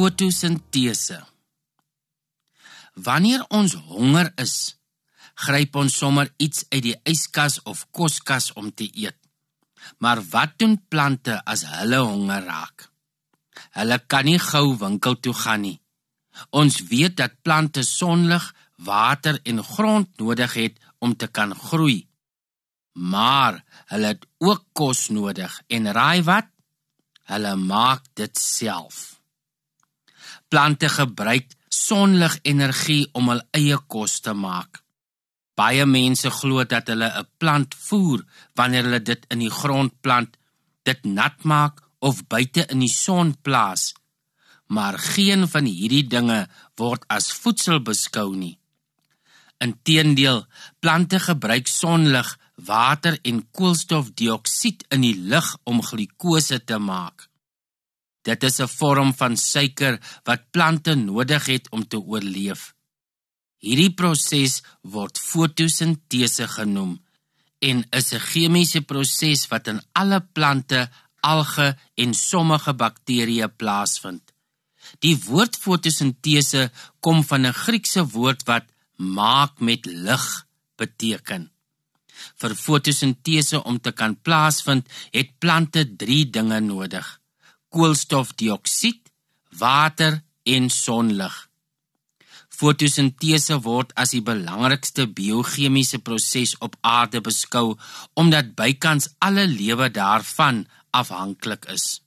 Fotosintese. Wanneer ons honger is, gryp ons sommer iets uit die yskas of koskas om te eet. Maar wat doen plante as hulle honger raak? Hulle kan nie gou winkel toe gaan nie. Ons weet dat plante sonlig, water en grond nodig het om te kan groei. Maar hulle het ook kos nodig en raai wat? Hulle maak dit self. Plante gebruik sonligenergie om hul eie kos te maak. Baie mense glo dat hulle 'n plant voer wanneer hulle dit in die grond plant, dit nat maak of buite in die son plaas. Maar geen van hierdie dinge word as voedsel beskou nie. Inteendeel, plante gebruik sonlig, water en koolstofdioksied in die lug om glikose te maak. Dit is 'n vorm van suiker wat plante nodig het om te oorleef. Hierdie proses word fotosintese genoem en is 'n chemiese proses wat in alle plante, alge en sommige bakterieë plaasvind. Die woord fotosintese kom van 'n Griekse woord wat maak met lig beteken. Vir fotosintese om te kan plaasvind, het plante 3 dinge nodig: koolstofdioksied, water en sonlig. Fotosintese word as die belangrikste biochemiese proses op aarde beskou omdat bykans alle lewe daarvan afhanklik is.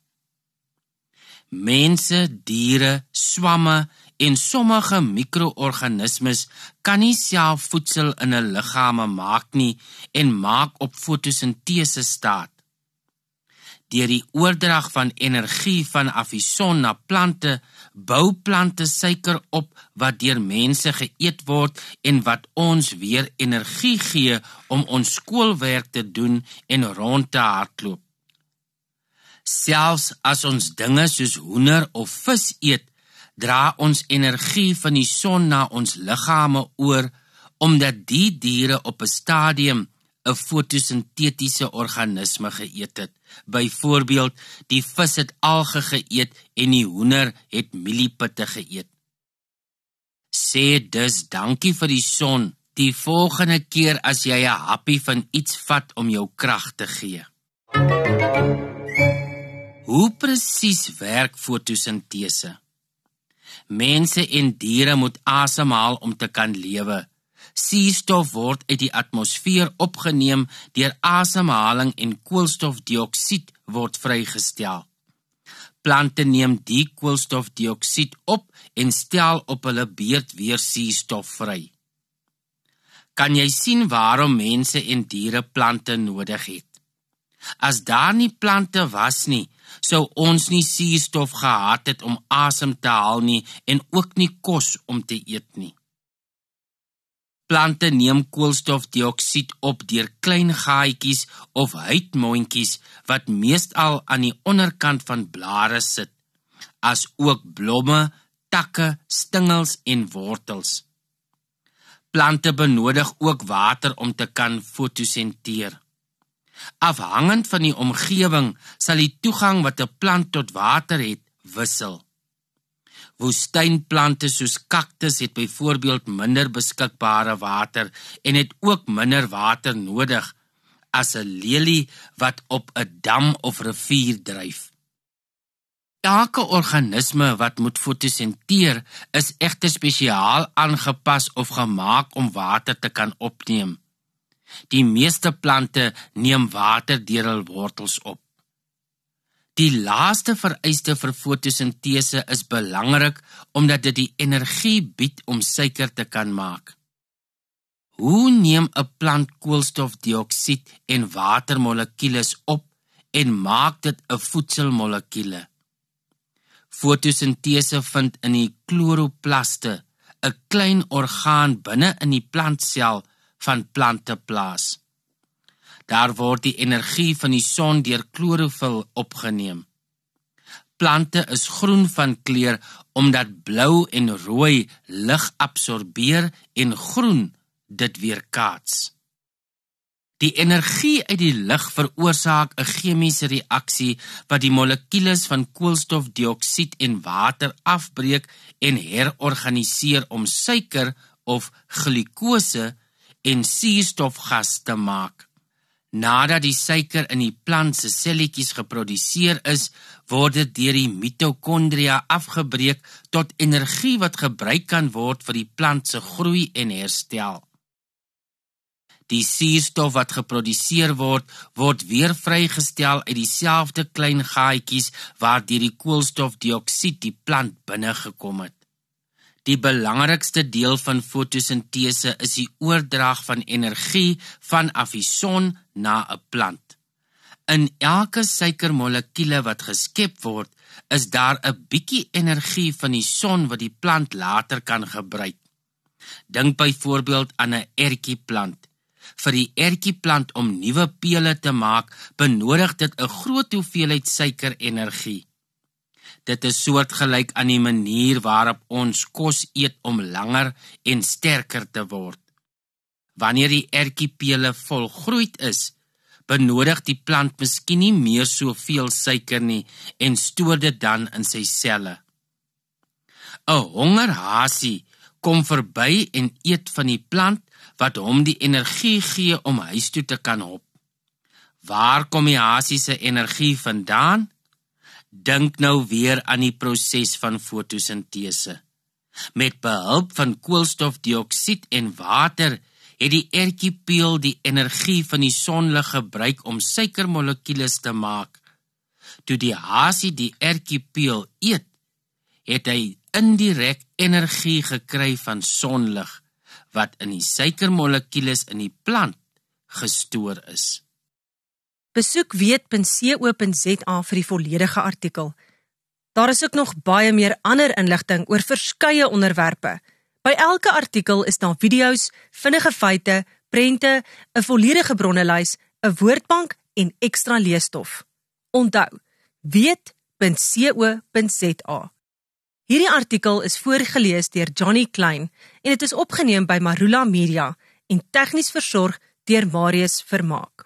Mense, diere, swamme en sommige mikroorganismes kan nie self voedsel in 'n liggame maak nie en maak op fotosintese staat deur die oordrag van energie van afison na plante bou plante suiker op wat deur mense geëet word en wat ons weer energie gee om ons skoolwerk te doen en rond te hardloop. Selfs as ons dinge soos hoender of vis eet, dra ons energie van die son na ons liggame oor omdat die diere op 'n stadium 'n fotosintetiese organisme geëet het. Byvoorbeeld, die vis het alge geëet en die hoender het mieliepitte geëet. Sê dus dankie vir die son die volgende keer as jy 'n happie van iets vat om jou krag te gee. Hoe presies werk fotosintese? Mense en diere moet asemhaal om te kan lewe. Suurstof word uit die atmosfeer opgeneem deur asemhaling en koolstofdioksied word vrygestel. Plante neem die koolstofdioksied op en stel op hulle beurt weer suurstof vry. Kan jy sien waarom mense en diere plante nodig het? As daar nie plante was nie, sou ons nie suurstof gehad het om asem te haal nie en ook nie kos om te eet nie. Plante neem koolstofdioksied op deur klein gaatjies of huidmondjies wat meestal aan die onderkant van blare sit, as ook blomme, takke, stingels en wortels. Plante benodig ook water om te kan fotosenteer. Afhangend van die omgewing sal die toegang wat 'n plant tot water het, wissel. Woestynplante soos kaktus het byvoorbeeld minder beskikbare water en het ook minder water nodig as 'n lelie wat op 'n dam of rivier dryf. Elke organisme wat moet fotosenteer is egter spesiaal aangepas of gemaak om water te kan opneem. Die meeste plante neem water deur hul wortels op. Die laaste vereiste vir fotosintese is belangrik omdat dit die energie bied om suiker te kan maak. Hoe neem 'n plant koolstofdioksied en watermolekules op en maak dit 'n voedselmolekuule? Fotosintese vind in die kloroplaste, 'n klein orgaan binne in die plantsel van plante plaas. Daar word die energie van die son deur klorofil opgeneem. Plante is groen van kleur omdat blou en rooi lig absorbeer en groen dit weerkaats. Die energie uit die lug veroorsaak 'n chemiese reaksie wat die molekules van koolstofdioksied en water afbreek en herorganiseer om suiker of glikose en suurstofgas te maak. Nadat die suiker in die plant se selletjies geproduseer is, word dit deur die mitokondria afgebreek tot energie wat gebruik kan word vir die plant se groei en herstel. Die suurstof wat geproduseer word, word weer vrygestel uit dieselfde klein gaatjies waar deur die koolstofdioksied die plant binne gekom het. Die belangrikste deel van fotosintese is die oordrag van energie van af die son na 'n plant. In elke suikermolekuule wat geskep word, is daar 'n bietjie energie van die son wat die plant later kan gebruik. Dink byvoorbeeld aan 'n ertjieplant. Vir die ertjieplant om nuwe pele te maak, benodig dit 'n groot hoeveelheid suikerenergie. Dit is soortgelyk aan die manier waarop ons kos eet om langer en sterker te word. Wanneer die ertjiepele volgroeid is, benodig die plant miskien nie meer soveel suiker nie en stoor dit dan in sy selle. 'n Hongerhasie kom verby en eet van die plant wat hom die energie gee om huis toe te kan hop. Waar kom die hasie se energie vandaan? Dink nou weer aan die proses van fotosintese. Met behulp van koolstofdioksied en water het die ertjiepeel die energie van die sonlig gebruik om suikermolekules te maak. Toe die hasie die ertjiepeel eet, het hy indirek energie gekry van sonlig wat in die suikermolekules in die plant gestoor is. Besoek weet.co.za vir die volledige artikel. Daar is ook nog baie meer ander inligting oor verskeie onderwerpe. By elke artikel is daar video's, vinnige feite, prente, 'n volledige bronnelys, 'n woordbank en ekstra leesstof. Onthou, weet.co.za. Hierdie artikel is voorgeles deur Johnny Klein en dit is opgeneem by Marula Media en tegnies versorg deur Marius Vermaak.